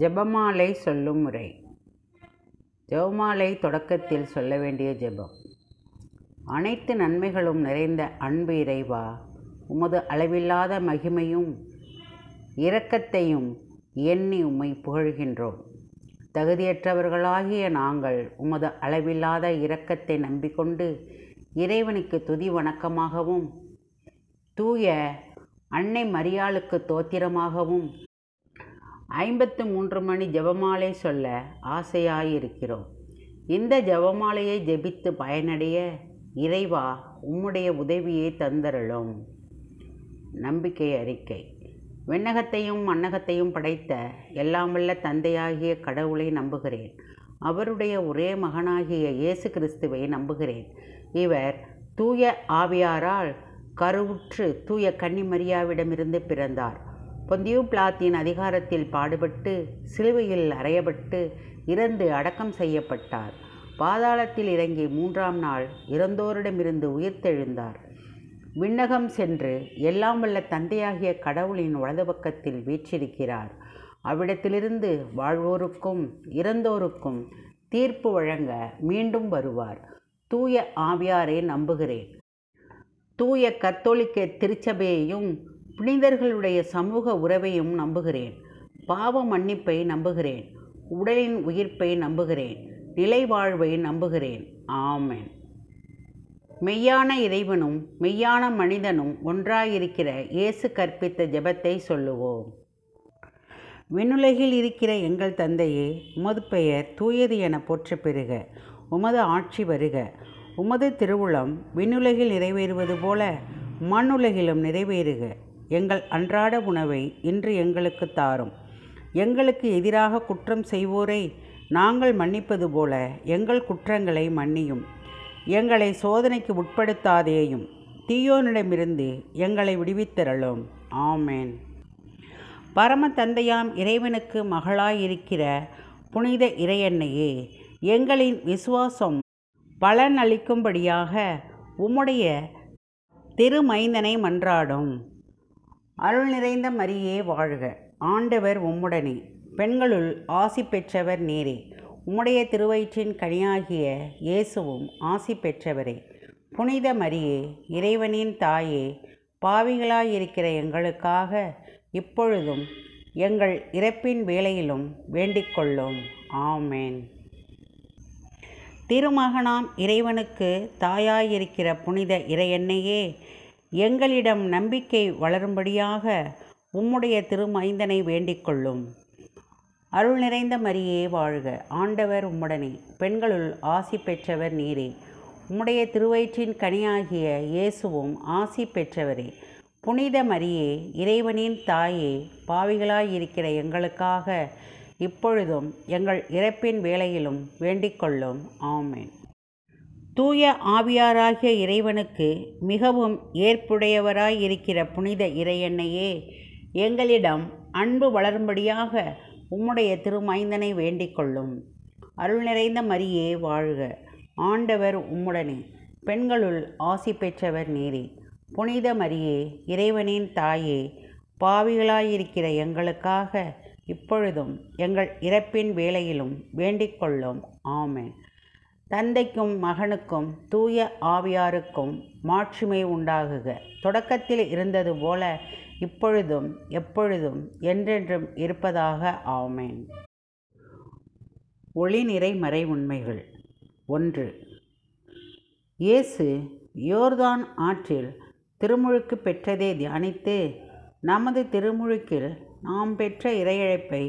ஜெபமாலை சொல்லும் முறை. ஜெபமாலை தொடக்கத்தில் சொல்ல வேண்டிய ஜெபம். அனைத்து நன்மைகளும் நிறைந்த அன்பு இறைவா உமது அளவில்லாத மகிமையும் இரக்கத்தையும் எண்ணி உம்மை புகழ்கின்றோம். தகுதியற்றவர்களாகிய நாங்கள் உமது அளவில்லாத இரக்கத்தை நம்பிக்கொண்டு இறைவனுக்கு துதி வணக்கமாகவும் தூய அன்னை மரியாளுக்கு தோத்திரமாகவும் ஐம்பத்து மூன்று மணி ஜெபமாலை சொல்ல ஆசையாயிருக்கிறோம். இந்த ஜெபமாலையை ஜெபித்து பயனடைய இறைவா உம்முடைய உதவியை தந்தருளும். நம்பிக்கை அறிக்கை. விண்ணகத்தையும் மண்ணகத்தையும் படைத்த எல்லாம் வல்ல தந்தையாகிய கடவுளை நம்புகிறேன். அவருடைய ஒரே மகனாகிய இயேசு கிறிஸ்துவை நம்புகிறேன். இவர் தூய ஆவியாரால் கருவுற்று தூய கன்னிமரியாவிடமிருந்து பிறந்தார். பொந்தியு பிளாத்தின் அதிகாரத்தில் பாடுபட்டு சிலுவையில் அறையப்பட்டு இறந்து அடக்கம் செய்யப்பட்டார். பாதாளத்தில் இறங்கி மூன்றாம் நாள் இறந்தோரிடமிருந்து உயிர்த்தெழுந்தார். விண்ணகம் சென்று எல்லாம் வல்ல தந்தையாகிய கடவுளின் வலது பக்கத்தில் வீற்றிருக்கிறார். அவ்விடத்திலிருந்து வாழ்வோருக்கும் இறந்தோருக்கும் தீர்ப்பு வழங்க மீண்டும் வருவார். தூய ஆவியாரே நம்புகிறேன். தூய கத்தோலிக்க திருச்சபையையும் புனிதர்களுடைய சமூக உறவையும் நம்புகிறேன். பாவ மன்னிப்பை நம்புகிறேன். உடலின் உயிர்ப்பை நம்புகிறேன். நிலை வாழ்வை நம்புகிறேன். ஆமென். மெய்யான இறைவனும் மெய்யான மனிதனும் ஒன்றாயிருக்கிற இயேசு கற்பித்த ஜெபத்தை சொல்லுவோம். விண்ணுலகில் இருக்கிற எங்கள் தந்தையே உமது பெயர் தூயது என போற்ற பெறுக. உமது ஆட்சி வருக. உமது திருவுளம் விண்ணுலகில் நிறைவேறுவது போல மண்ணுலகிலும் நிறைவேறுக. எங்கள் அன்றாட உணவை இன்று எங்களுக்கு தாரும். எங்களுக்கு எதிராக குற்றம் செய்வோரை நாங்கள் மன்னிப்பது போல எங்கள் குற்றங்களை மன்னியும். எங்களை சோதனைக்கு உட்படுத்தாதேயும் தீயோனிடமிருந்து எங்களை விடுவித்தரலும் ஆமேன். பரம தந்தையாம் இறைவனுக்கு மகளாயிருக்கிற புனித இறையன்னையே எங்களின் விசுவாசம் பலனளிக்கும்படியாக உம்முடைய திருமைந்தனை மன்றாடும். அருள் நிறைந்த மரியே வாழ்க. ஆண்டவர் உம்முடனே. பெண்களுள் ஆசி பெற்றவர் நேரே. உம்முடைய திருவயிற்றின் கனியாகிய இயேசுவும் ஆசி பெற்றவரே. புனித மரியே இறைவனின் தாயே பாவிகளாயிருக்கிற எங்களுக்காக இப்பொழுதும் எங்கள் இறப்பின் வேளையிலும் வேண்டிக்கொள்ளும் ஆமேன். திருமகனாம் இறைவனுக்கு தாயாயிருக்கிற புனித இறையன்னையே எங்களிடம் நம்பிக்கை வளரும்படியாக உம்முடைய திருமைந்தனை வேண்டிக்கொள்ளும். அருள் நிறைந்த மரியே வாழ்க. ஆண்டவர் உம்முடனே. பெண்களுள் ஆசி பெற்றவர் நீரே. உம்முடைய திருவயிற்றின் கனியாகிய இயேசுவும் ஆசி பெற்றவரே. புனித மரியே இறைவனின் தாயே பாவிகளாயிருக்கிற எங்களுக்காக இப்பொழுதும் எங்கள் இறப்பின் வேளையிலும் வேண்டிக்கொள்ளும். ஆமேன். தூய ஆவியாராகிய இறைவனுக்கு மிகவும் ஏற்புடையவராயிருக்கிற புனித இறையன்னையே எங்களிடம் அன்பு வளரும்படியாக உம்முடைய திருமைந்தனை வேண்டிக்கொள்ளும். அருள் நிறைந்த மரியே வாழ்க. ஆண்டவர் உம்முடனே. பெண்களுள் ஆசி பெற்றவர் நீரே. புனித மரியே இறைவனின் தாயே பாவிகளாயிருக்கிற எங்களுக்காக இப்பொழுதும் எங்கள் இறப்பின் வேளையிலும் வேண்டிக்கொள்ளும். ஆமேன். தந்தைக்கும் மகனுக்கும் தூய ஆவியாருக்கும் மாட்சிமை உண்டாகுக. தொடக்கத்தில் இருந்தது போல இப்பொழுதும் எப்பொழுதும் என்றென்றும் இருப்பதாக ஆமேன். ஒளிநிறை மறை உண்மைகள். ஒன்று இயேசு யோர்தான் ஆற்றில் திருமுழுக்கு பெற்றதை தியானித்து நமது திருமுழுக்கில் நாம் பெற்ற இறையழைப்பை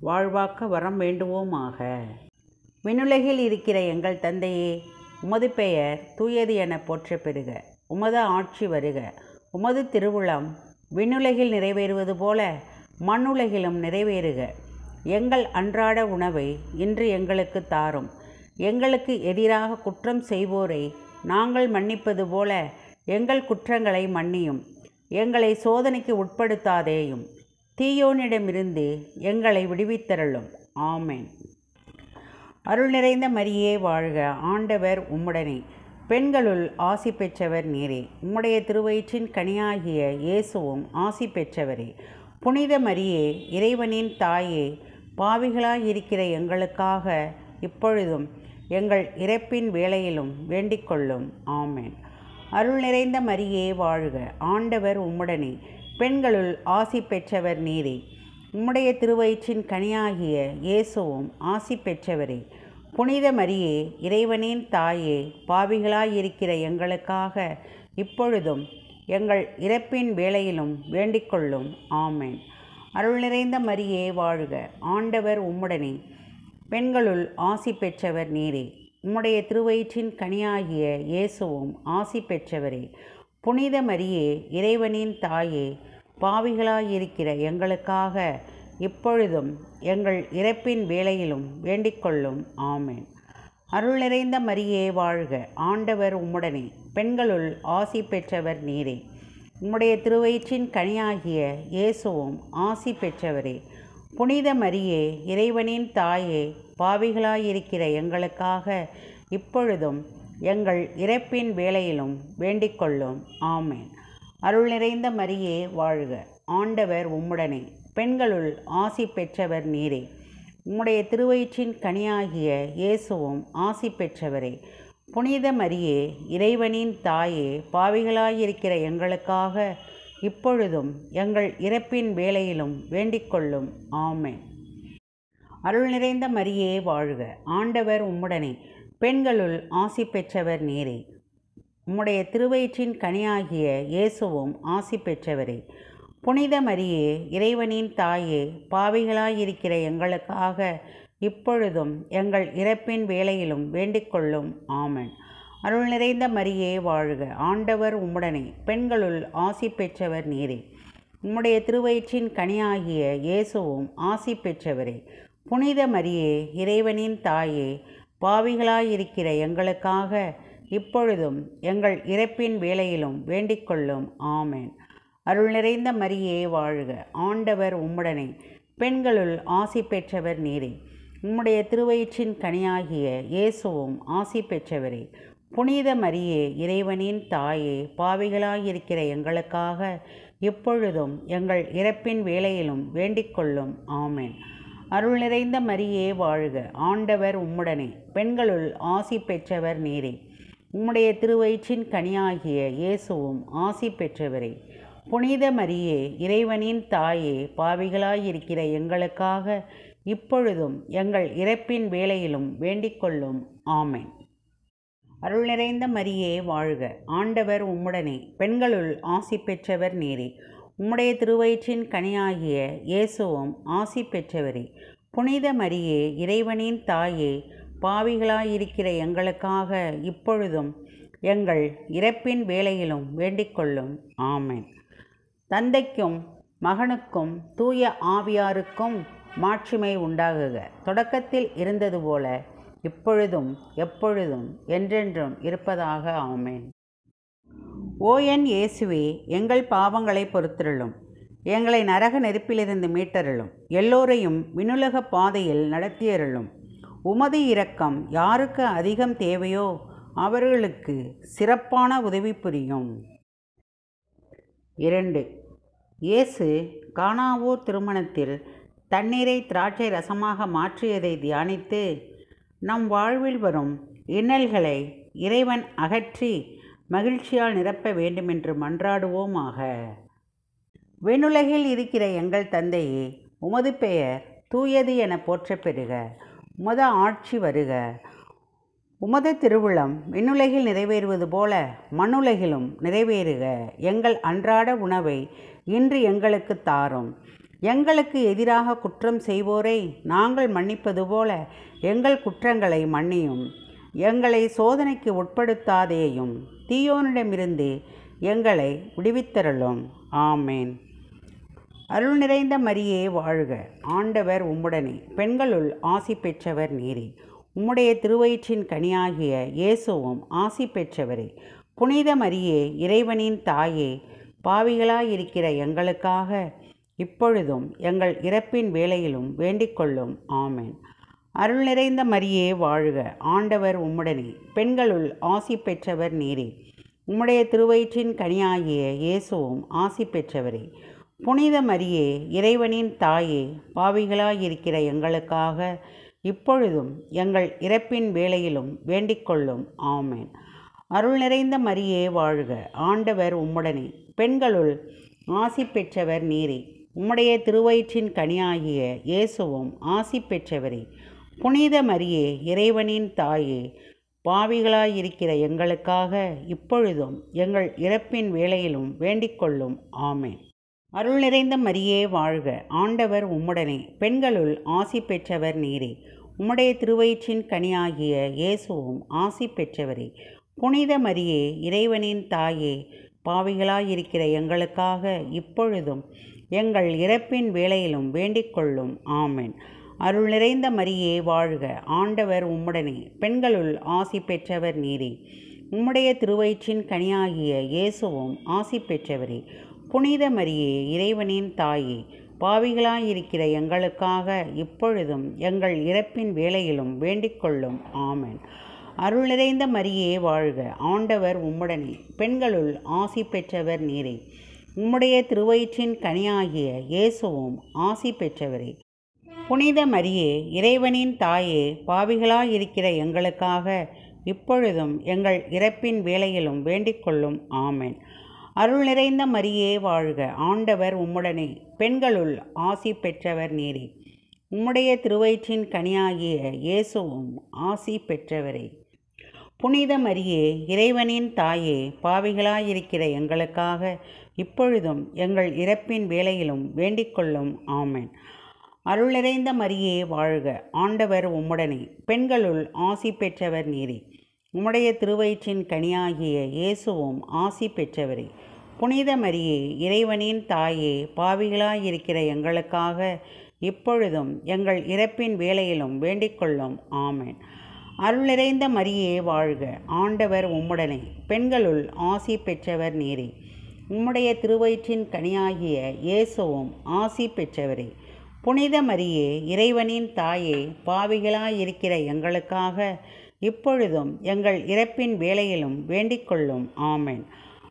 வாழ்வாக்க வரம் வேண்டுவோமாக. விண்ணுலகில் இருக்கிற எங்கள் தந்தையே உமது பெயர் தூயது என போற்ற பெறுக உமது ஆட்சி வருக. உமது திருவுளம் விண்ணுலகில் நிறைவேறுவது போல மண்ணுலகிலும் நிறைவேறுக. எங்கள் அன்றாட உணவை இன்று எங்களுக்கு தாரும். எங்களுக்கு எதிராக குற்றம் செய்வோரை நாங்கள் மன்னிப்பது போல எங்கள் குற்றங்களை மன்னியும். எங்களை சோதனைக்கு உட்படுத்தாதேயும். தீயோனிடமிருந்து எங்களை விடுவித்தரலும் ஆமேன். அருள் நிறைந்த மரியே வாழ்க ஆண்டவர் உம்முடனே. பெண்களுள் ஆசி பெற்றவர் நீரே. உம்முடைய திருவயிற்றின் கனியாகிய இயேசுவும் ஆசி பெற்றவரே. புனித மரியே இறைவனின் தாயே பாவிகளாக இருக்கிற எங்களுக்காக இப்பொழுதும் எங்கள் இறப்பின் வேளையிலும் வேண்டிக்கொள்ளும் ஆமேன். அருள் நிறைந்த மரியே வாழ்க ஆண்டவர் உம்முடனே. பெண்களுள் ஆசி பெற்றவர் நீரே. உம்முடைய திருவயிற்றின் கனியாகிய இயேசுவும் ஆசி பெற்றவரே. புனித மரியே இறைவனின் தாயே பாவிகளாயிருக்கிற எங்களுக்காக இப்பொழுதும் எங்கள் இறப்பின் வேளையிலும் வேண்டிக்கொள்ளும் ஆமேன். அருள் நிறைந்த மரியே வாழ்க. ஆண்டவர் உம்முடனே. பெண்களுள் ஆசி பெற்றவர் நீரே. உம்முடைய திருவயிற்றின் கனியாகிய இயேசுவும் ஆசி பெற்றவரே. புனித மரியே இறைவனின் தாயே பாவிகளாயிருக்கிற எங்களுக்காக இப்பொழுதும் எங்கள் இறப்பின் வேலையிலும் வேண்டிக்கொள்ளும். ஆமேன். அருள் நிறைந்த மரியே வாழ்க. ஆண்டவர் உம்முடனே. பெண்களுள் ஆசி பெற்றவர் நீரே. உம்முடைய திருவயிற்றின் கனியாகிய இயேசுவும் ஆசி பெற்றவரே. புனித மரியே இறைவனின் தாயே பாவிகளாயிருக்கிற எங்களுக்காக இப்பொழுதும் எங்கள் இறப்பின் வேலையிலும் வேண்டிக்கொள்ளும். ஆமேன். அருள் நிறைந்த மரியே வாழ்க. ஆண்டவர் உம்முடனே. பெண்களுள் ஆசி பெற்றவர் நீரே. உம்முடைய திருவயிற்றின் கனியாகிய இயேசுவும் ஆசி பெற்றவரே. புனித மரியே இறைவனின் தாயே பாவிகளாயிருக்கிற எங்களுக்காக இப்பொழுதும் எங்கள் இறப்பின் வேலையிலும் வேண்டிக்கொள்ளும் ஆமே அருள் நிறைந்த மரியே வாழ்க. ஆண்டவர் உம்முடனே. பெண்களுள் ஆசி பெற்றவர் நீரே. உம்முடைய திருவயிற்றின் கனியாகிய இயேசுவும் ஆசி பெற்றவரே. புனித மரியே இறைவனின் தாயே பாவிகளாயிருக்கிற எங்களுக்காக இப்பொழுதும் எங்கள் இறப்பின் வேலையிலும் வேண்டிக்கொள்ளும். ஆமன். அருள் நிறைந்த மரியே வாழ்க. ஆண்டவர் உம்முடனே. பெண்களுள் ஆசி பெற்றவர் நீரே. உம்முடைய திருவயிற்றின் கனியாகிய இயேசுவும் ஆசி பெற்றவரே. புனித மரியே இறைவனின் தாயே பாவிகளாயிருக்கிற எங்களுக்காக இப்பொழுதும் எங்கள் இறப்பின் வேலையிலும் வேண்டிக்கொள்ளும். ஆமேன். அருள் நிறைந்த மரியே வாழ்க. ஆண்டவர் உம்முடனே. பெண்களுள் ஆசி பெற்றவர் நீரே. உம்முடைய திருவயிற்றின் கனியாகிய இயேசுவும் ஆசி பெற்றவரே. புனித மரியே இறைவனின் தாயே பாவிகளாயிருக்கிற எங்களுக்காக இப்பொழுதும் எங்கள் இறப்பின் வேலையிலும் வேண்டிக்கொள்ளும். ஆமேன். அருள் நிறைந்த மரியே வாழ்க. ஆண்டவர் உம்முடனே. பெண்களுள் ஆசி பெற்றவர் நீரே. உம்முடைய திருவயிற்றின் கனியாகிய இயேசுவும் ஆசி பெற்றவரே. புனித மரியே இறைவனின் தாயே பாவிகளாயிருக்கிற எங்களுக்காக இப்பொழுதும் எங்கள் இறப்பின் வேலையிலும் வேண்டிக்கொள்ளும் ஆமேன். அருள் நிறைந்த மரியே வாழ்க. ஆண்டவர் உம்முடனே பெண்களுள் ஆசி பெற்றவர் நீரே. உம்முடைய திருவயிற்றின் கனியாகிய இயேசுவும் ஆசி பெற்றவரே. புனித மரியே இறைவனின் தாயே பாவிகளாயிருக்கிற எங்களுக்காக இப்பொழுதும் எங்கள் இறப்பின் வேலையிலும் வேண்டிக்கொள்ளும். ஆமேன். தந்தைக்கும் மகனுக்கும் தூய ஆவியாருக்கும் மாட்சிமை உண்டாகுக. தொடக்கத்தில் இருந்தது போல இப்பொழுதும் எப்பொழுதும் என்றென்றும் இருப்பதாக. ஆமேன். ஓ என் இயேசுவே எங்கள் பாவங்களை பொறுத்திருளும். எங்களை நரக நெருப்பிலிருந்து மீட்டருளும். எல்லோரையும் விண்ணுலக பாதையில் நடத்தியருளும். உமது இரக்கம் யாருக்கு அதிகம் தேவையோ அவர்களுக்கு சிறப்பான உதவி புரியும். இரண்டு இயேசு கானாவூர் திருமணத்தில் தண்ணீரை திராட்சை ரசமாக மாற்றியதை தியானித்து நம் வாழ்வில் வரும் இன்னல்களை இறைவன் அகற்றி மகிழ்ச்சியால் நிரப்ப வேண்டுமென்று மன்றாடுவோமாக. விண்ணுலகில் இருக்கிற எங்கள் தந்தையே உமது பெயர் தூயது என போற்றப் பெறுக உமத ஆட்சி வருக. உமத திருவிழம் விண்ணுலகில் நிறைவேறுவது போல மண்ணுலகிலும் நிறைவேறுக. எங்கள் அன்றாட உணவை இன்று எங்களுக்கு தாரும். எங்களுக்கு எதிராக குற்றம் செய்வோரை நாங்கள் மன்னிப்பது போல எங்கள் குற்றங்களை மன்னியும். எங்களை சோதனைக்கு உட்படுத்தாதேயும் தீயோனிடமிருந்து எங்களை விடுவித்தருளும். ஆமேன். அருள் நிறைந்த மரியே வாழ்க. ஆண்டவர் உம்முடனே. பெண்களுள் ஆசி பெற்றவர் நீரே. உம்முடைய திருவயிற்றின் கனியாகிய இயேசுவும் ஆசி பெற்றவரே. புனித மரியே இறைவனின் தாயே பாவிகளாயிருக்கிற எங்களுக்காக இப்பொழுதும் எங்கள் இறப்பின் வேளையிலும் வேண்டிக்கொள்ளும் ஆமேன். அருள் நிறைந்த மரியே வாழ்க. ஆண்டவர் உம்முடனே. பெண்களுள் ஆசி பெற்றவர் நீரே. உம்முடைய திருவயிற்றின் கனியாகிய இயேசுவும் ஆசி பெற்றவரே. புனித மரியே இறைவனின் தாயே பாவிகளாயிருக்கிற எங்களுக்காக இப்பொழுதும் எங்கள் இறப்பின் வேளையிலும் வேண்டிக்கொள்ளும் ஆமேன். அருள் நிறைந்த மரியே வாழ்க. ஆண்டவர் உம்முடனே. பெண்களுள் ஆசி பெற்றவர் நீரே. உம்முடைய திருவயிற்றின் கனியாகிய இயேசுவும் ஆசி பெற்றவரே. புனித மரியே இறைவனின் தாயே பாவிகளாயிருக்கிற எங்களுக்காக இப்பொழுதும் எங்கள் இறப்பின் வேளையிலும் வேண்டிக்கொள்ளும் ஆமேன். அருள் நிறைந்த மரியே வாழ்க. ஆண்டவர் உம்முடனே. பெண்களுள் ஆசி பெற்றவர் நீரே. உம்முடைய திருவயிற்றின் கனியாகிய இயேசுவும் ஆசி பெற்றவரே. புனித மரியே இறைவனின் தாயே பாவிகளாயிருக்கிற எங்களுக்காக இப்பொழுதும் எங்கள் இறப்பின் வேளையிலும் வேண்டிக்கொள்ளும் ஆமென். அருள் நிறைந்த மரியே வாழ்க. ஆண்டவர் உம்முடனே. பெண்களுள் ஆசி பெற்றவர் நீரே. உம்முடைய திருவயிற்றின் கனியாகிய இயேசுவும் ஆசி பெற்றவரே. புனித மரியே இறைவனின் தாயே பாவிகளாயிருக்கிற எங்களுக்காக இப்பொழுதும் எங்கள் இறப்பின் வேலையிலும் வேண்டிக்கொள்ளும் ஆமன். அருள் மரியே வாழ்க. ஆண்டவர் உம்முடனே. பெண்களுள் ஆசி பெற்றவர் நீரே. உம்முடைய திருவயிற்றின் கனியாகிய இயேசுவும் ஆசி பெற்றவரே. புனித மரியே இறைவனின் தாயே பாவிகளாயிருக்கிற எங்களுக்காக இப்பொழுதும் எங்கள் இறப்பின் வேலையிலும் வேண்டிக்கொள்ளும் ஆமென். அருள் நிறைந்த மரியே வாழ்க. ஆண்டவர் உம்முடனே. பெண்களுள் ஆசி பெற்றவர் நீரே. உம்முடைய திருவயிற்றின் கனியாகிய இயேசுவும் ஆசி பெற்றவரே. புனித மரியே இறைவனின் தாயே பாவிகளாயிருக்கிற எங்களுக்காக இப்பொழுதும் எங்கள் இறப்பின் வேலையிலும் வேண்டிக்கொள்ளும் ஆமேன். அருள் நிறைந்த மரியே வாழ்க. ஆண்டவர் உம்முடனே. பெண்களுள் ஆசி பெற்றவர் நீரே. உம்முடைய திருவயிற்றின் கனியாகிய இயேசுவும் ஆசி பெற்றவரே. புனித மரியே இறைவனின் தாயே பாவிகளாயிருக்கிற எங்களுக்காக இப்பொழுதும் எங்கள் இறப்பின் வேலையிலும் வேண்டிக்கொள்ளும். ஆமேன். அருள் நிறைந்த மரியே வாழ்க. ஆண்டவர் உம்முடனே. பெண்களுள் ஆசி பெற்றவர் நீரே. உம்முடைய திருவயிற்றின் கனியாகிய இயேசுவும் ஆசி பெற்றவரே. புனித மரியே இறைவனின் தாயே பாவிகளாயிருக்கிற எங்களுக்காக இப்பொழுதும் எங்கள் இறப்பின் வேலையிலும் வேண்டிக்கொள்ளும். ஆமென்.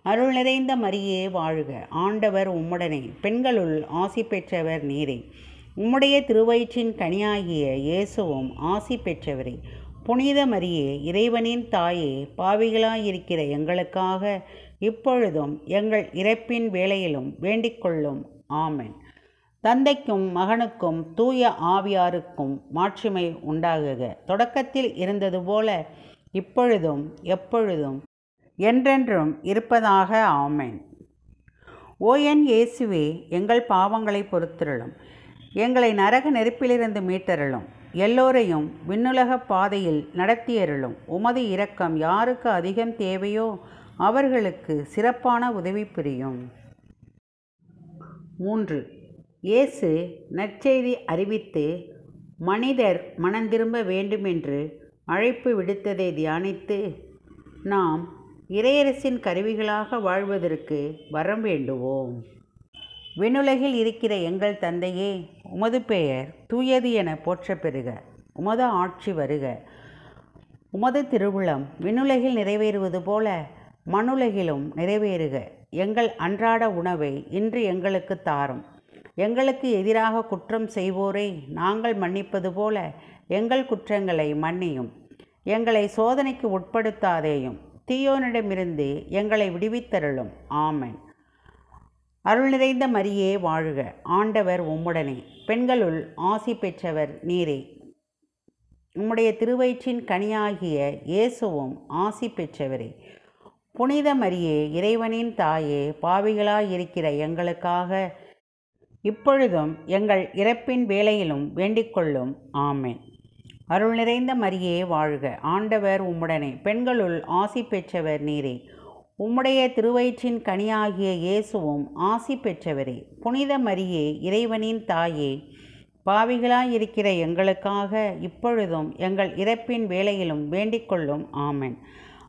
அருள் நிறைந்த மரியே வாழ்க. ஆண்டவர் உம்முடனே. பெண்களுள் ஆசி பெற்றவர் நீரே. உம்முடைய திருவயிற்றின் கனியாகிய இயேசுவும் ஆசி பெற்றவரே. புனித மரியே இறைவனின் தாயே பாவிகளாயிருக்கிற எங்களுக்காக இப்பொழுதும் எங்கள் இறப்பின் வேலையிலும் வேண்டிக்கொள்ளும். ஆமென். தந்தைக்கும் மகனுக்கும் தூய ஆவியாருக்கும் மாட்சிமை உண்டாகுக. தொடக்கத்தில் இருந்தது போல இப்பொழுதும் எப்பொழுதும் என்றென்றும் இருப்பதாக ஆமேன். ஓ என் இயேசுவே எங்கள் பாவங்களை பொறுத்திருளும். எங்களை நரக நெருப்பிலிருந்து மீட்டருளும். எல்லோரையும் விண்ணுலக பாதையில் நடத்தியருளும். உமது இரக்கம் யாருக்கு அதிகம் தேவையோ அவர்களுக்கு சிறப்பான உதவி புரியும். மூன்று. இயேசு நற்செய்தி அறிவித்து மனிதர் மனந்திரும்ப வேண்டுமென்று அழைப்பு விடுத்ததை தியானித்து நாம் இறையரசின் கருவிகளாக வாழ்வதற்கு வரம் வேண்டுவோம். விண்ணுலகில் இருக்கிற எங்கள் தந்தையே உமது பெயர் தூயது என போற்ற பெறுக உமது ஆட்சி வருக. உமது திருவுளம் விண்ணுலகில் நிறைவேறுவது போல மண்ணுலகிலும் நிறைவேறுக. எங்கள் அன்றாட உணவை இன்று எங்களுக்கு தாரும். எங்களுக்கு எதிராக குற்றம் செய்வோரை நாங்கள் மன்னிப்பது போல எங்கள் குற்றங்களை மன்னியும். எங்களை சோதனைக்கு உட்படுத்தாதேயும் தீயோனிடமிருந்து எங்களை விடுவித்தருளும். ஆமன். அருள் நிறைந்த மரியே வாழ்க. ஆண்டவர் உம்முடனே. பெண்களுள் ஆசி பெற்றவர் நீரே. உம்முடைய திருவயிற்றின் கனியாகிய இயேசுவும் ஆசி பெற்றவரே. புனித மரியே இறைவனின் தாயே பாவிகளாயிருக்கிற எங்களுக்காக இப்பொழுதும் எங்கள் இறப்பின் வேலையிலும் வேண்டிக்கொள்ளும். ஆமேன். அருள் நிறைந்த மரியே வாழ்க. ஆண்டவர் உம்முடனே. பெண்களுள் ஆசி பெற்றவர் நீரே. உம்முடைய திருவயிற்றின் கனியாகிய இயேசுவும் ஆசி பெற்றவரே. புனித மரியே இறைவனின் தாயே. பாவிகளாயிருக்கிற எங்களுக்காக இப்பொழுதும் எங்கள் இறப்பின் வேலையிலும் வேண்டிக்கொள்ளும். ஆமன்.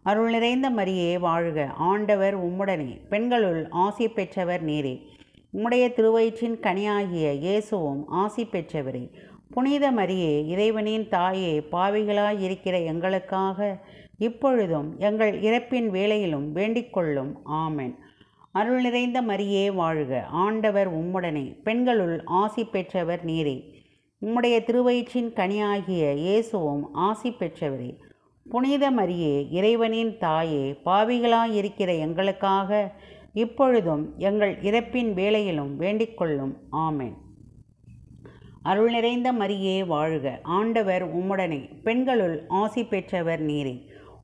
அருள் நிறைந்த மரியே வாழ்க. ஆண்டவர் உம்முடனே. பெண்களுள் ஆசி பெற்றவர் நீரே. உம்முடைய திருவயிற்றின் கனியாகிய இயேசுவும் ஆசி பெற்றவரே புனித மரியே இறைவனின் தாயே பாவிகளாயிருக்கிற எங்களுக்காக இப்பொழுதும் எங்கள் இறப்பின் வேளையிலும் வேண்டிக்கொள்ளும். ஆமென். அருள் நிறைந்த மரியே வாழ்க. ஆண்டவர் உம்முடனே பெண்களுள் ஆசி பெற்றவர் நீரே. உம்முடைய திருவயிற்றின் கனியாகிய இயேசுவும் ஆசி பெற்றவரே. புனித மரியே இறைவனின் தாயே பாவிகளாயிருக்கிற எங்களுக்காக இப்பொழுதும் எங்கள் இறப்பின் வேளையிலும் வேண்டிக்கொள்ளும். ஆமேன். அருள் நிறைந்த மரியே வாழ்க. ஆண்டவர் உம்முடனே. பெண்களுள் ஆசி பெற்றவர் நீரே.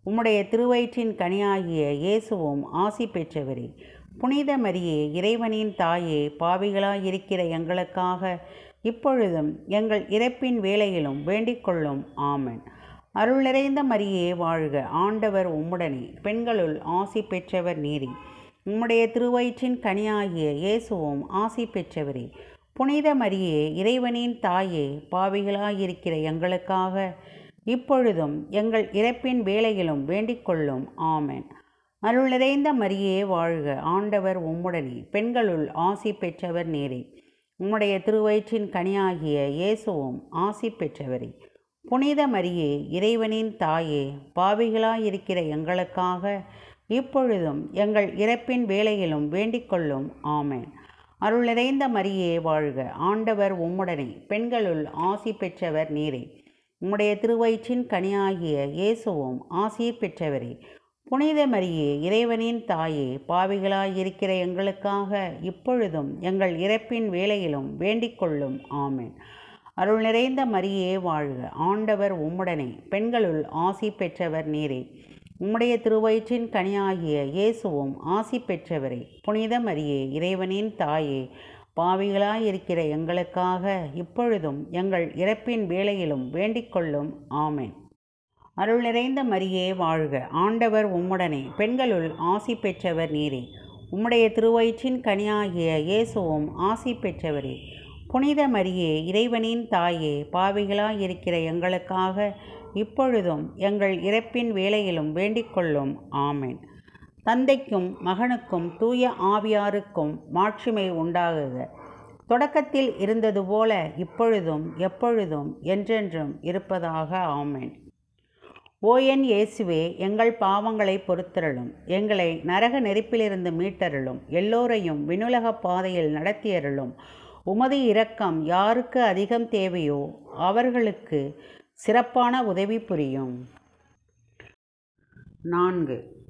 உம்முடைய திருவயிற்றின் கனியாகிய இயேசுவும் ஆசி பெற்றவரே. புனித மரியே இறைவனின் தாயே பாவிகளாயிருக்கிற எங்களுக்காக இப்பொழுதும் எங்கள் இறப்பின் வேளையிலும் வேண்டிக்கொள்ளும். ஆமன். அருள் நிறைந்த மரியே வாழ்க. ஆண்டவர் உம்முடனே. பெண்களுள் ஆசி பெற்றவர் நீரே. உம்முடைய திருவயிற்றின் கனியாகிய இயேசுவும் ஆசி பெற்றவரே. புனித மரியே இறைவனின் தாயே பாவிகளாயிருக்கிற எங்களுக்காக இப்பொழுதும் எங்கள் இறப்பின் வேலையிலும் வேண்டிக்கொள்ளும் ஆமன். அருள் நிறைந்த மரியே வாழ்க ஆண்டவர் உம்முடனே. பெண்களுள் ஆசி பெற்றவர் நேரே. உம்முடைய திருவயிற்றின் கனியாகிய இயேசுவும் ஆசி பெற்றவரே. புனித மரியே இறைவனின் தாயே பாவிகளாயிருக்கிற எங்களுக்காக இப்பொழுதும் எங்கள் இறப்பின் வேலையிலும் வேண்டிக்கொள்ளும். ஆமேன். அருள் நிறைந்த மரியே வாழ்க. ஆண்டவர் உம்முடனே. பெண்களுள் ஆசி பெற்றவர் நீரே. உம்முடைய திருவயிற்றின் கனியாகிய இயேசுவும் ஆசீர் பெற்றவரே. புனித மரியே இறைவனின் தாயே பாவிகளாயிருக்கிற எங்களுக்காக இப்பொழுதும் எங்கள் இறப்பின் வேலையிலும் வேண்டிக்கொள்ளும். ஆமேன். அருள் நிறைந்த மரியே வாழ்க. ஆண்டவர் உம்முடனே. பெண்களுள் ஆசி பெற்றவர் நீரே. உம்முடைய திருவயிற்றின் கனியாகிய இயேசுவும் ஆசி பெற்றவரே. புனித மரியே இறைவனின் தாயே பாவிகளாயிருக்கிற எங்களுக்காக இப்பொழுதும் எங்கள் இறப்பின் வேளையிலும் வேண்டிக்கொள்ளும் ஆமேன். அருள் நிறைந்த மரியே வாழ்க. ஆண்டவர் உம்முடனே. பெண்களுள் ஆசி பெற்றவர் நீரே. உம்முடைய திருவயிற்றின் கனியாகிய இயேசுவும் ஆசி பெற்றவரே. புனித மரியே இறைவனின் தாயே பாவிகளாயிருக்கிற எங்களுக்காக இப்பொழுதும் எங்கள் இறப்பின் வேலையிலும் வேண்டிக்கொள்ளும். ஆமேன். தந்தைக்கும் மகனுக்கும் தூய ஆவியாருக்கும் மாட்சிமை உண்டாகுக. தொடக்கத்தில் இருந்தது போல இப்பொழுதும் எப்பொழுதும் என்றென்றும் இருப்பதாக. ஆமென். ஓஎன் இயேசுவே எங்கள் பாவங்களை பொறுத்தருளும். எங்களை நரக நெருப்பிலிருந்து மீட்டருளும். எல்லோரையும் விண்ணுலக பாதையில் நடத்தியருளும். உமது இரக்கம் யாருக்கு அதிகம் தேவையோ அவர்களுக்கு சிறப்பான உதவி புரியும். நான்கு.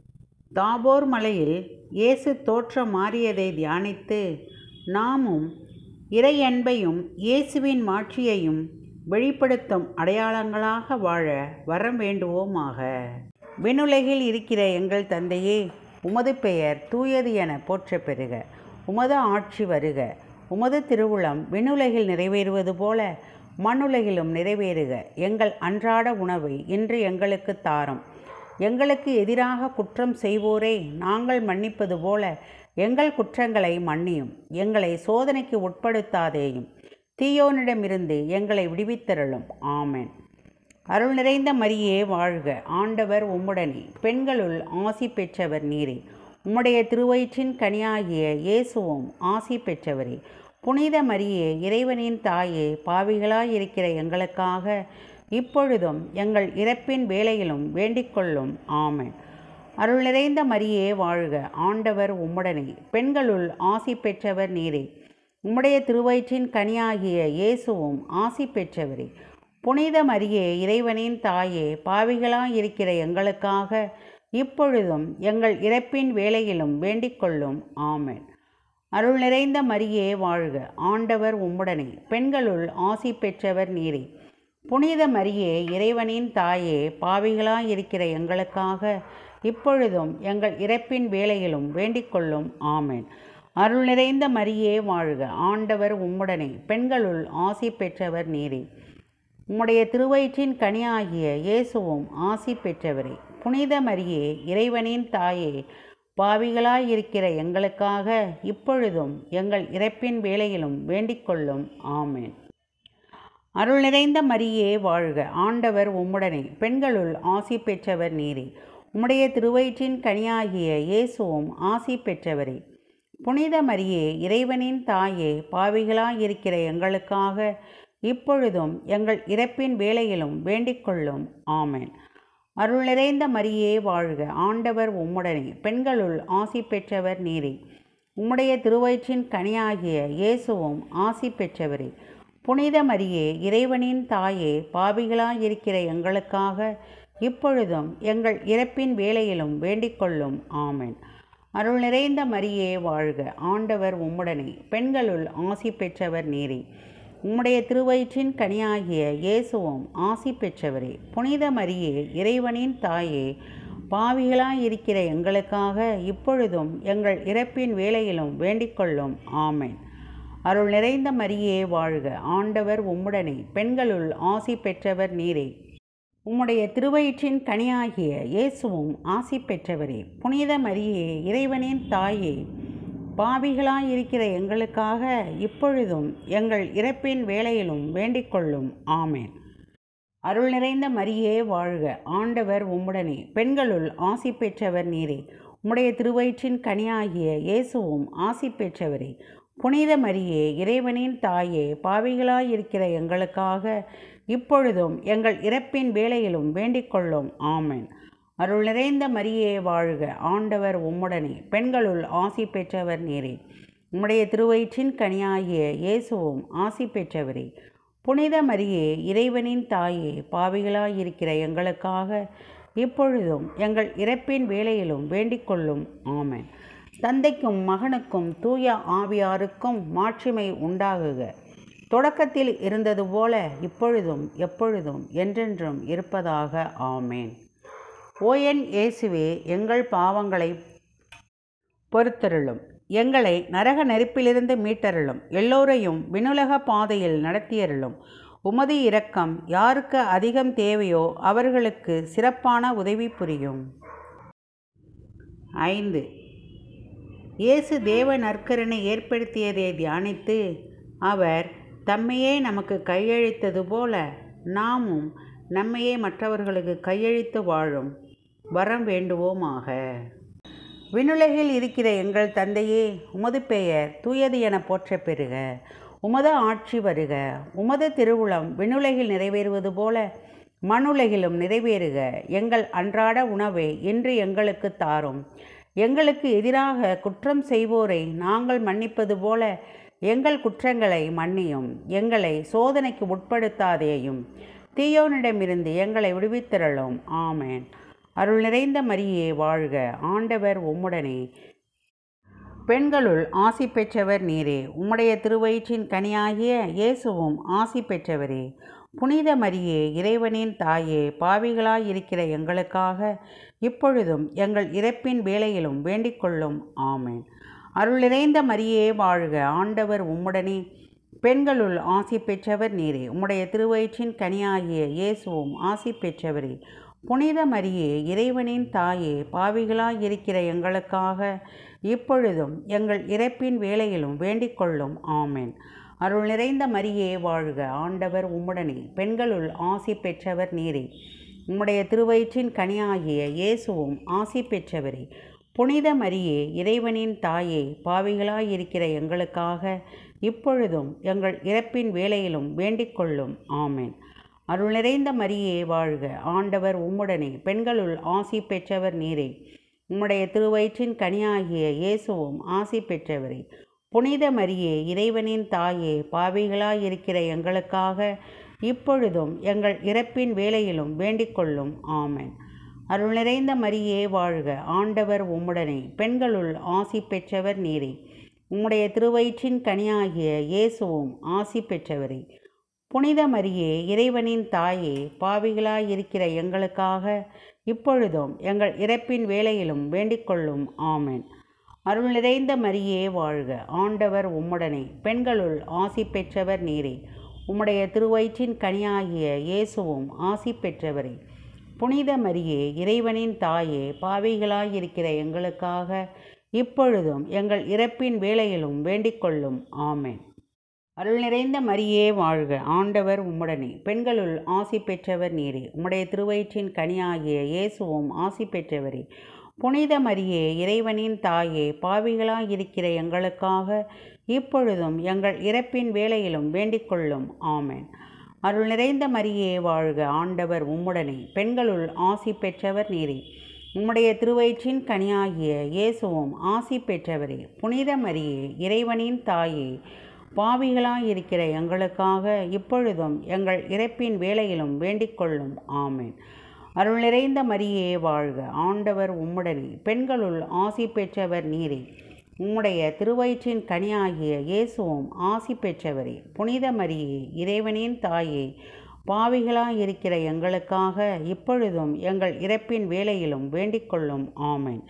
தாபோர் மலையில் இயேசு தோற்றம் மாறியதை தியானித்து நாமும் இறையன்பையும் இயேசுவின் மாட்சியையும் வெளிப்படுத்தும் அடையாளங்களாக வாழ வரம் வேண்டுவோமாக. விண்ணுலகில் இருக்கிற எங்கள் தந்தையே உமது பெயர் தூயது என போற்ற பெறுக. உமது ஆட்சி வருக. உமது திருவுளம் விண்ணுலகில் நிறைவேறுவது போல மண்ணுலகிலும் நிறைவேறுக. எங்கள் அன்றாட உணவை இன்று எங்களுக்கு தாரும். எங்களுக்கு எதிராக குற்றம் செய்வோரே நாங்கள் மன்னிப்பது போல எங்கள் குற்றங்களை மன்னியும். எங்களை சோதனைக்கு உட்படுத்தாதேயும். தீயோனிடமிருந்து எங்களை விடுவித்தருளும். ஆமேன். அருள் நிறைந்த மரியே வாழ்க. ஆண்டவர் உம்முடனே. பெண்களுள் ஆசி பெற்றவர் நீரே. உம்முடைய திருவயிற்றின் கனியாகிய இயேசுவும் ஆசி பெற்றவரே. புனித மரியே இறைவனின் தாயே பாவிகளாயிருக்கிற எங்களுக்காக இப்பொழுதும் எங்கள் இறப்பின் வேலையிலும் வேண்டிக்கொள்ளும். ஆமை அருள் நிறைந்த மரியே வாழ்க. ஆண்டவர் உம்முடனே. பெண்களுள் ஆசி பெற்றவர் நீரே. உம்முடைய திருவயிற்றின் கனியாகிய இயேசுவும் ஆசி பெற்றவரே. புனித மரியே இறைவனின் தாயே பாவிகளாயிருக்கிற எங்களுக்காக இப்பொழுதும் எங்கள் இறப்பின் வேலையிலும் வேண்டிக்கொள்ளும். ஆமன். அருள் நிறைந்த மரியே வாழ்க. ஆண்டவர் உம்முடனே. பெண்களுள் ஆசி பெற்றவர் நீரே. புனித மரியே இறைவனின் தாயே பாவிகளாயிருக்கிற எங்களுக்காக இப்பொழுதும் எங்கள் இறப்பின் வேலையிலும் வேண்டிக்கொள்ளும். ஆமென். அருள் நிறைந்த மரியே வாழ்க. ஆண்டவர் உம்முடனே. பெண்களுள் ஆசி பெற்றவர் நீரே. உம்முடைய திருவயிற்றின் கனியாகிய இயேசுவும் ஆசி பெற்றவரே. புனித மரியே இறைவனின் தாயே பாவிகளாயிருக்கிற எங்களுக்காக இப்பொழுதும் எங்கள் இறப்பின் வேளையிலும் வேண்டிக்கொள்ளும் ஆமென். அருள் நிறைந்த மரியே வாழ்க. ஆண்டவர் உம்முடனே. பெண்களுள் ஆசி பெற்றவர் நீரே. உம்முடைய திருவயிற்றின் கனியாகிய இயேசுவும் ஆசி பெற்றவரே. புனித மரியே இறைவனின் தாயே பாவிகளாயிருக்கிற எங்களுக்காக இப்பொழுதும் எங்கள் இறப்பின் வேளையிலும் வேண்டிக்கொள்ளும் ஆமென். அருள் நிறைந்த மரியே வாழ்க. ஆண்டவர் உம்முடனே. பெண்களுள் ஆசி பெற்றவர் நீரே. உம்முடைய திருவயிற்றின் கனியாகிய இயேசுவும் ஆசி பெற்றவரே. புனித மரியே இறைவனின் தாயே பாவிகளாயிருக்கிற எங்களுக்காக இப்பொழுதும் எங்கள் இறப்பின் வேலையிலும் வேண்டிக்கொள்ளும். ஆமேன். அருள் நிறைந்த மரியே வாழ்க. ஆண்டவர் உம்முடனே. பெண்களுள் ஆசி பெற்றவர் நீரே. உம்முடைய திருவயிற்றின் கனியாகிய இயேசுவும் ஆசி பெற்றவரே. புனித மரியே இறைவனின் தாயே பாவிகளாயிருக்கிற எங்களுக்காக இப்பொழுதும் எங்கள் இறப்பின் வேலையிலும் வேண்டிக்கொள்ளும். ஆமேன். அருள் நிறைந்த மரியே வாழ்க. ஆண்டவர் உம்முடனே. பெண்களுள் ஆசி பெற்றவர் நீரே. உம்முடைய திருவயிற்றின் கனியாகிய இயேசுவும் ஆசி பெற்றவரே. புனித மரியே இறைவனின் தாயே பாவிகளாயிருக்கிற எங்களுக்காக இப்பொழுதும் எங்கள் இறப்பின் வேலையிலும் வேண்டிக்கொள்ளும். ஆமேன். அருள் நிறைந்த மரியே வாழ்க. ஆண்டவர் உம்முடனே. பெண்களுள் ஆசி பெற்றவர் நீரே. உம்முடைய திருவயிற்றின் கனியாகிய இயேசுவும் ஆசி பெற்றவரே. புனித மரியே இறைவனின் தாயே பாவிகளாயிருக்கிற எங்களுக்காக இப்பொழுதும் எங்கள் இறப்பின் வேலையிலும் வேண்டிக்கொள்ளும். ஆமேன். அருள் நிறைந்த மரியே வாழ்க. ஆண்டவர் உம்முடனே. பெண்களுள் ஆசி பெற்றவர் நீரே. உம்முடைய திருவயிற்றின் கனியாகிய இயேசுவும் ஆசி பெற்றவரே. புனித மரியே இறைவனின் தாயே பாவிகளாயிருக்கிற எங்களுக்காக இப்பொழுதும் எங்கள் இறப்பின் வேலையிலும் வேண்டிக்கொள்ளும் ஆமன். தந்தைக்கும் மகனுக்கும் தூய ஆவியாருக்கும் மாட்சிமை உண்டாகுக. தொடக்கத்தில் இருந்தது போல இப்பொழுதும் எப்பொழுதும் என்றென்றும் இருப்பதாக. ஆமேன். ஓஎன் இயேசுவே எங்கள் பாவங்களை பொறுத்தருளும். எங்களை நரக நெருப்பிலிருந்து மீட்டருளும். எல்லோரையும் வினுலக பாதையில் நடத்தியருளும். உமது இரக்கம் யாருக்கு அதிகம் தேவையோ அவர்களுக்கு சிறப்பான உதவி புரியும். ஐந்து. இயேசு தேவ நற்கரனை ஏற்படுத்தியதை தியானித்து அவர் தம்மையே நமக்கு கையளித்தது போல நாமும் நம்மையே மற்றவர்களுக்கு கையளித்து வாழும். வரம் வேண்டுவோமாக. விண்ணுலகில் இருக்கிற எங்கள் தந்தையே உமது பெயர் தூயது என போற்ற பெறுக. உமது ஆட்சி வருக. உமது திருவுளம் விண்ணுலகில் நிறைவேறுவது போல மண்ணுலகிலும் நிறைவேறுக. எங்கள் அன்றாட உணவை இன்று எங்களுக்கு தாரும். எங்களுக்கு எதிராக குற்றம் செய்வோரை நாங்கள் மன்னிப்பது போல எங்கள் குற்றங்களை மன்னியும். எங்களை சோதனைக்கு உட்படுத்தாதேயும். தீயோனிடமிருந்து எங்களை விடுவித்திரளும். ஆமேன். அருள் நிறைந்த மரியே வாழ்க. ஆண்டவர் உம்முடனே. பெண்களுள் ஆசி பெற்றவர் நீரே. உம்முடைய திருவயிற்றின் கனியாகிய இயேசுவும் ஆசி பெற்றவரே. புனித மரியே இறைவனின் தாயே பாவிகளாயிருக்கிற எங்களுக்காக இப்பொழுதும் எங்கள் இறப்பின் வேலையிலும் வேண்டிக்கொள்ளும் ஆமேன். அருள் நிறைந்த மரியே வாழ்க. ஆண்டவர் உம்முடனே. பெண்களுள் ஆசி பெற்றவர் நீரே. உம்முடைய திருவயிற்றின் கனியாகிய இயேசுவும் ஆசி பெற்றவரே. புனித மரியே இறைவனின் தாயே பாவிகளாயிருக்கிற எங்களுக்காக இப்பொழுதும் எங்கள் இறப்பின் வேலையிலும் வேண்டிக்கொள்ளும் ஆமேன். அருள் நிறைந்த மரியே வாழ்க. ஆண்டவர் உம்முடனே. பெண்களுள் ஆசி பெற்றவர் நீரே. உம்முடைய திருவயிற்றின் கனியாகிய இயேசுவும் ஆசி பெற்றவரே. புனித மரியே இறைவனின் தாயே பாவிகளாயிருக்கிற எங்களுக்காக இப்பொழுதும் எங்கள் இறப்பின் வேலையிலும் வேண்டிக்கொள்ளும் ஆமேன். அருள் நிறைந்த மரியே வாழ்க. ஆண்டவர் உம்முடனே. பெண்களுள் ஆசி பெற்றவர் நீரே. உம்முடைய திருவயிற்றின் கனியாகிய இயேசுவும் ஆசி பெற்றவரே. புனித மரியே இறைவனின் தாயே பாவிகளாயிருக்கிற எங்களுக்காக இப்பொழுதும் எங்கள் இறப்பின் வேலையிலும் வேண்டிக்கொள்ளும் ஆமன். அருள் நிறைந்த மரியே வாழ்க. ஆண்டவர் உம்முடனே. பெண்களுள் ஆசி பெற்றவர் நீரே. உம்முடைய திருவயிற்றின் கனியாகிய இயேசுவும் ஆசி பெற்றவரே. புனித மரியே இறைவனின் தாயே பாவிகளாயிருக்கிற எங்களுக்காக இப்பொழுதும் எங்கள் இறப்பின் வேலையிலும் வேண்டிக்கொள்ளும். ஆமேன். அருள் நிறைந்த மரியே வாழ்க. ஆண்டவர் உம்முடனே. பெண்களுள் ஆசி பெற்றவர் நீரே. உம்முடைய திருவயிற்றின் கனியாகிய இயேசுவும் ஆசி பெற்றவரே. புனித மரியே இறைவனின் தாயே பாவிகளாயிருக்கிற எங்களுக்காக இப்பொழுதும் எங்கள் இறப்பின் வேலையிலும் வேண்டிக்கொள்ளும். ஆமேன். அருள் நிறைந்த மரியே வாழ்க. ஆண்டவர் உம்முடனே. பெண்களுள் ஆசி பெற்றவர் நீரே. உம்முடைய திருவயிற்றின் கனியாகிய இயேசுவும் ஆசி பெற்றவரே. புனித மரியே இறைவனின் தாயே பாவிகளாக இருக்கிற எங்களுக்காக இப்பொழுதும் எங்கள் இறப்பின் வேலையிலும் வேண்டிக்கொள்ளும். ஆமேன். அருள் நிறைந்த மரியே வாழ்க. ஆண்டவர் உம்முடனே. பெண்களுள் ஆசி பெற்றவர் நீரே. உம்முடைய திருவயிற்றின் கனியாகிய இயேசுவும் ஆசி பெற்றவரே. புனித மரியே இறைவனின் தாயே பாவிகளாயிருக்கிற எங்களுக்காக இப்பொழுதும் எங்கள் இறப்பின் வேலையிலும் வேண்டிக்கொள்ளும் ஆமேன். அருள் நிறைந்த மரியே வாழ்க. ஆண்டவர் உம்முடனே. பெண்களுள் ஆசி பெற்றவர் நீரே. உம்முடைய திருவயிற்றின் கனியாகிய இயேசுவும் ஆசி பெற்றவரே. புனித மரியே இறைவனின் தாயே. பாவிகளாயிருக்கிற எங்களுக்காக இப்பொழுதும் எங்கள் இறப்பின் வேலையிலும் வேண்டிக்கொள்ளும் ஆமேன்.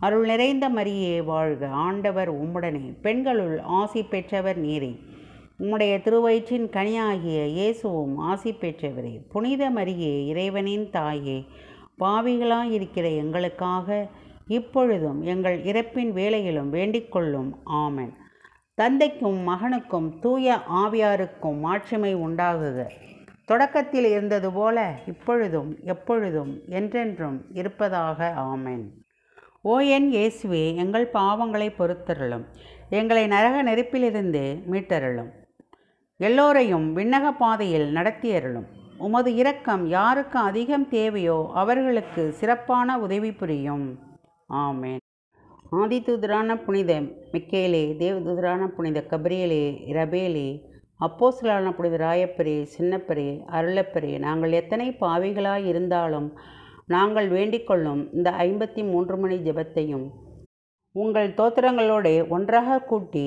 அருள் நிறைந்த மரியே வாழ்க. ஆண்டவர் உம்முடனே. பெண்களுள் ஆசி பெற்றவர் நீரே. உம்முடைய திருவயிற்றின் கனியாகிய இயேசுவும் ஆசி பெற்றவரே. புனித மரியே இறைவனின் தாயே பாவிகளாயிருக்கிற எங்களுக்காக இப்பொழுதும் எங்கள் இறப்பின் வேலையிலும் வேண்டிக்கொள்ளும். ஆமன். தந்தைக்கும் மகனுக்கும் தூய ஆவியாருக்கும் மாட்சிமை உண்டாகுக. தொடக்கத்தில் இருந்தது போல இப்பொழுதும் எப்பொழுதும் என்றென்றும் இருப்பதாக. ஆமேன். ஓ என் இயேசுவே எங்கள் பாவங்களை பொறுத்தருளும். எங்களை நரக நெருப்பிலிருந்து மீட்டருளும். எல்லோரையும் விண்ணக பாதையில் நடத்தியருளும். உமது இரக்கம் யாருக்கு அதிகம் தேவையோ அவர்களுக்கு சிறப்பான உதவி புரியும். ஆமென். ஆதிதூதரான புனித மிக்கேலே தேவதூதரான புனித கபிரியலே ரபேலே அப்போசலான புனித ராயப்பரே சின்னப்பரே அருளப்பரே நாங்கள் எத்தனை பாவிகளாய் இருந்தாலும் நாங்கள் வேண்டிக்கொள்ளும் இந்த ஐம்பத்தி மூன்று மணி ஜெபத்தையும் உங்கள் தோத்திரங்களோடு ஒன்றாக கூட்டி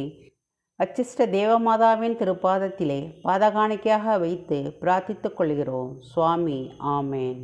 அச்சிஷ்ட தேவமாதாவின் திருப்பாதத்திலே பாதகாணிக்கையாக வைத்து பிரார்த்தித்துக் கொள்கிறோம். சுவாமி ஆமேன்.